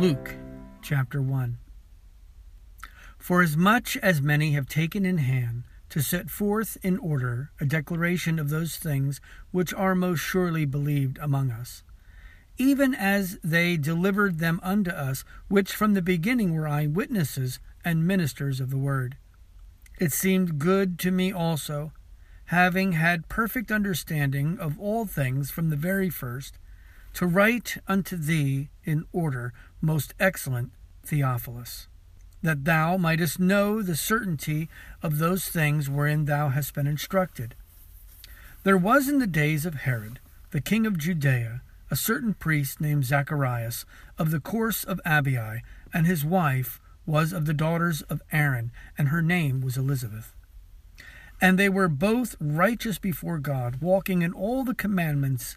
Luke chapter 1. For as much as many have taken in hand to set forth in order a declaration of those things which are most surely believed among us, even as they delivered them unto us, which from the beginning were eyewitnesses and ministers of the word. It seemed good to me also, having had perfect understanding of all things from the very first, to write unto thee in order, most excellent Theophilus, that thou mightest know the certainty of those things wherein thou hast been instructed. There was in the days of Herod, the king of Judea, a certain priest named Zacharias, of the course of Abia, and his wife was of the daughters of Aaron, and her name was Elizabeth. And they were both righteous before God, walking in all the commandments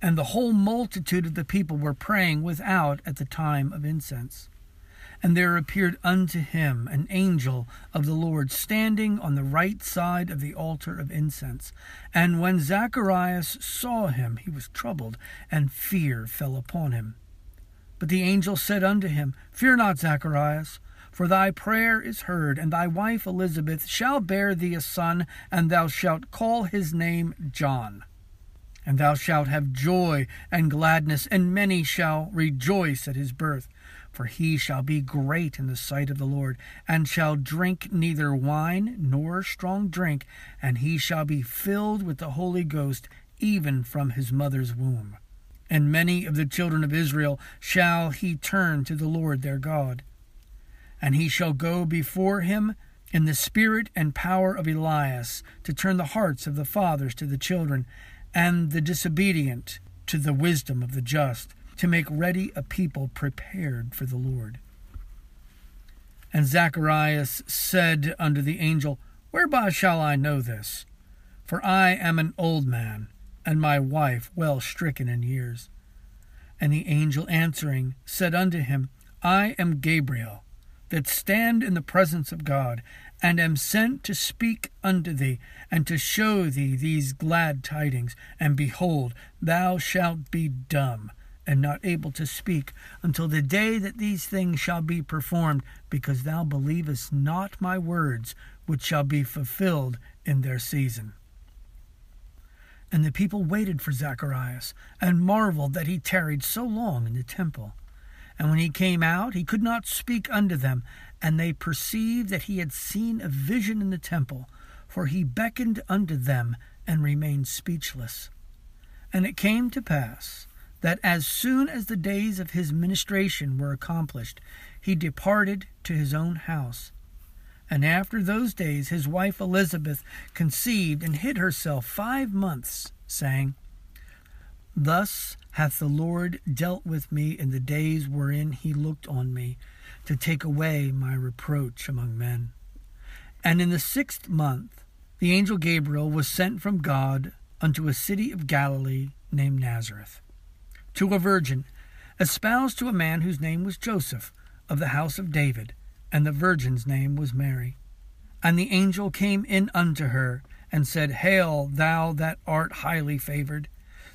and the whole multitude of the people were praying without at the time of incense. And there appeared unto him an angel of the Lord standing on the right side of the altar of incense. And when Zacharias saw him, he was troubled, and fear fell upon him. But the angel said unto him, Fear not, Zacharias, for thy prayer is heard, and thy wife Elizabeth shall bear thee a son, and thou shalt call his name John. And thou shalt have joy and gladness, and many shall rejoice at his birth. For he shall be great in the sight of the Lord, and shall drink neither wine nor strong drink, and he shall be filled with the Holy Ghost even from his mother's womb. And many of the children of Israel shall he turn to the Lord their God. And he shall go before him in the spirit and power of Elias, to turn the hearts of the fathers to the children, and the disobedient to the wisdom of the just, to make ready a people prepared for the Lord. And Zacharias said unto the angel, Whereby shall I know this? For I am an old man, and my wife well stricken in years. And the angel answering said unto him, I am Gabriel, that stand in the presence of God, and am sent to speak unto thee, and to show thee these glad tidings. And behold, thou shalt be dumb, and not able to speak, until the day that these things shall be performed, because thou believest not my words, which shall be fulfilled in their season. And the people waited for Zacharias, and marveled that he tarried so long in the temple. And when he came out, he could not speak unto them, and they perceived that he had seen a vision in the temple, for he beckoned unto them and remained speechless. And it came to pass that as soon as the days of his ministration were accomplished, he departed to his own house. And after those days his wife Elizabeth conceived and hid herself five months, saying, Thus hath the Lord dealt with me in the days wherein he looked on me to take away my reproach among men. And in the sixth month, the angel Gabriel was sent from God unto a city of Galilee named Nazareth, to a virgin, espoused to a man whose name was Joseph, of the house of David, and the virgin's name was Mary. And the angel came in unto her, and said, Hail, thou that art highly favored!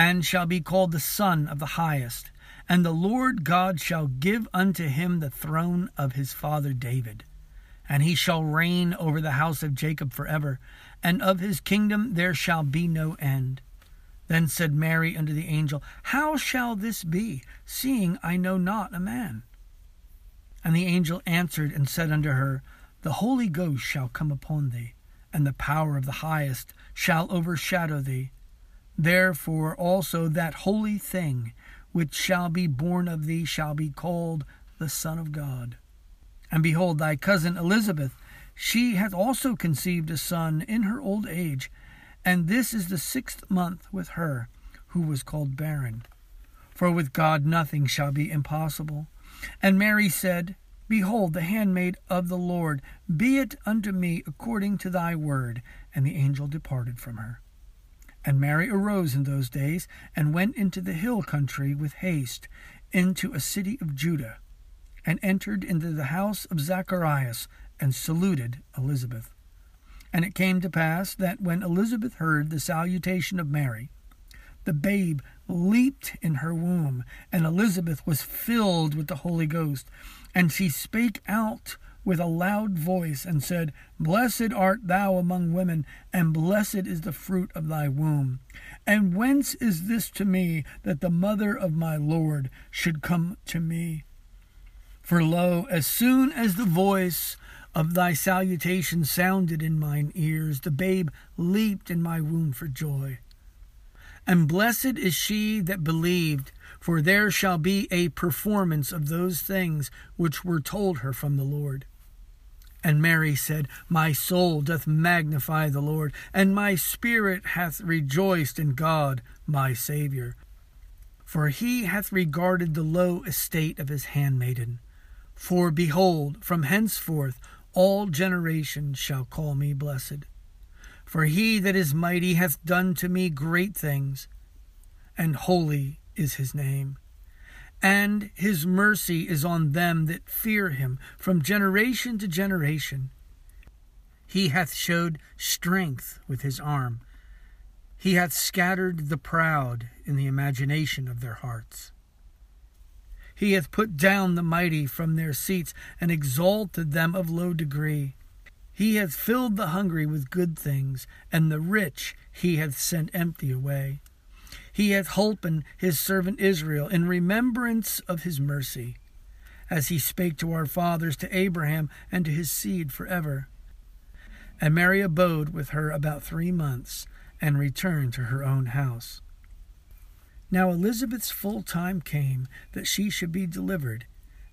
and shall be called the Son of the Highest and the Lord God shall give unto him the throne of his father David. And he shall reign over the house of Jacob forever, and of his kingdom there shall be no end. Then said Mary unto the angel, How shall this be, seeing I know not a man? And the angel answered and said unto her, The Holy Ghost shall come upon thee, and the power of the highest shall overshadow thee. Therefore also that holy thing which shall be born of thee shall be called the Son of God. And behold, thy cousin Elizabeth, she hath also conceived a son in her old age, and this is the sixth month with her, who was called barren. For with God nothing shall be impossible. And Mary said, Behold, the handmaid of the Lord, be it unto me according to thy word. And the angel departed from her. And Mary arose in those days, and went into the hill country with haste, into a city of Judah, and entered into the house of Zacharias, and saluted Elizabeth. And it came to pass that when Elizabeth heard the salutation of Mary, the babe leaped in her womb, and Elizabeth was filled with the Holy Ghost. And she spake out with a loud voice, and said, Blessed art thou among women, and blessed is the fruit of thy womb. And whence is this to me that the mother of my Lord should come to me? For lo, as soon as the voice of thy salutation sounded in mine ears, the babe leaped in my womb for joy. And blessed is she that believed, for there shall be a performance of those things which were told her from the Lord. And Mary said, My soul doth magnify the Lord, and my spirit hath rejoiced in God my Saviour. For he hath regarded the low estate of his handmaiden. For behold, from henceforth all generations shall call me blessed. For he that is mighty hath done to me great things, and holy is his name. And his mercy is on them that fear him from generation to generation. He hath showed strength with his arm. He hath scattered the proud in the imagination of their hearts. He hath put down the mighty from their seats, and exalted them of low degree. He hath filled the hungry with good things, and the rich he hath sent empty away. He hath holpen his servant Israel in remembrance of his mercy, as he spake to our fathers, to Abraham, and to his seed for ever. And Mary abode with her about three months, and returned to her own house. Now Elizabeth's full time came that she should be delivered,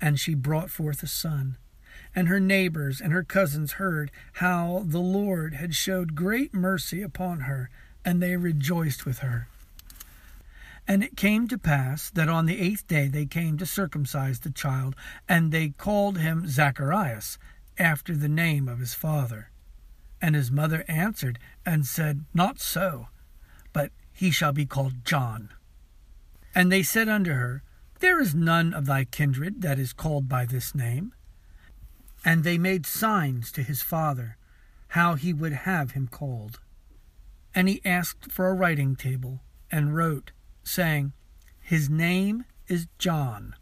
and she brought forth a son and her neighbors and her cousins heard how the Lord had showed great mercy upon her, and they rejoiced with her. And it came to pass that on the eighth day they came to circumcise the child, and they called him Zacharias, after the name of his father. And his mother answered and said, Not so, but he shall be called John. And they said unto her, There is none of thy kindred that is called by this name. And they made signs to his father how he would have him called. And he asked for a writing table and wrote, saying, His name is John.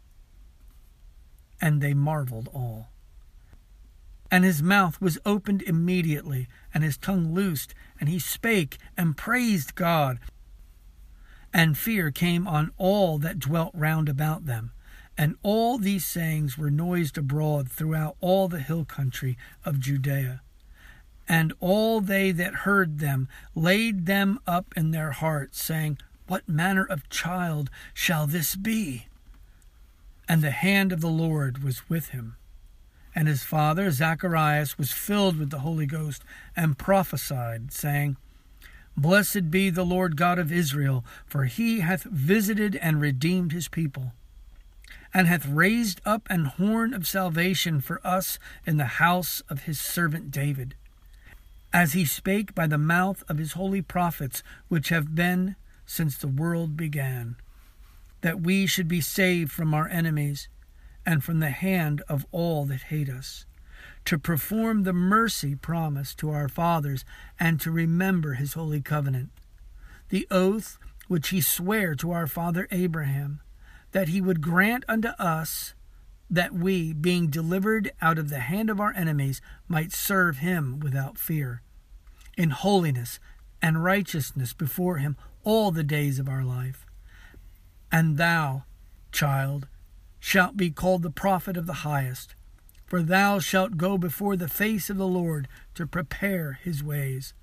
And they marveled all. And his mouth was opened immediately, and his tongue loosed, and he spake and praised God. And fear came on all that dwelt round about them. And all these sayings were noised abroad throughout all the hill country of Judea. And all they that heard them laid them up in their hearts, saying, What manner of child shall this be? And the hand of the Lord was with him. And his father Zacharias was filled with the Holy Ghost, and prophesied, saying, Blessed be the Lord God of Israel, for he hath visited and redeemed his people and hath raised up an horn of salvation for us in the house of his servant David, as he spake by the mouth of his holy prophets, which have been since the world began, that we should be saved from our enemies and from the hand of all that hate us, to perform the mercy promised to our fathers, and to remember his holy covenant, the oath which he sware to our father Abraham that he would grant unto us that we, being delivered out of the hand of our enemies, might serve him without fear, in holiness and righteousness before him all the days of our life. And thou, child, shalt be called the prophet of the highest, For thou shalt go before the face of the Lord to prepare his ways,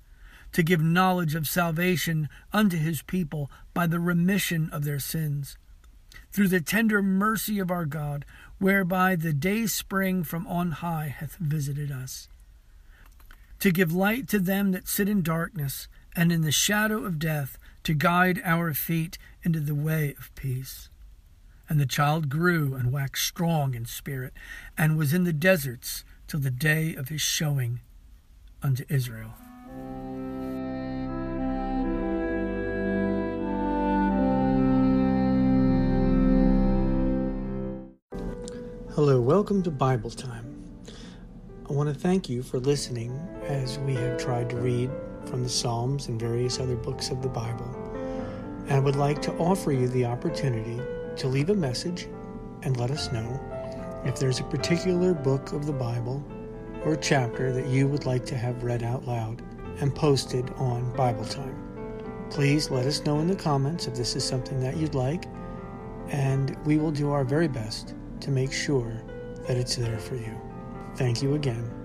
to give knowledge of salvation unto his people by the remission of their sins, through the tender mercy of our God, whereby the day spring from on high hath visited us, to give light to them that sit in darkness and in the shadow of death, to guide our feet into the way of peace. And the child grew and waxed strong in spirit, and was in the deserts till the day of his showing unto Israel. Hello, welcome to Bible Time. I want to thank you for listening as we have tried to read from the Psalms and various other books of the Bible. And I would like to offer you the opportunity to leave a message and let us know if there's a particular book of the Bible or chapter that you would like to have read out loud and posted on Bible Time. Please let us know in the comments if this is something that you'd like, and we will do our very best to make sure that it's there for you. Thank you again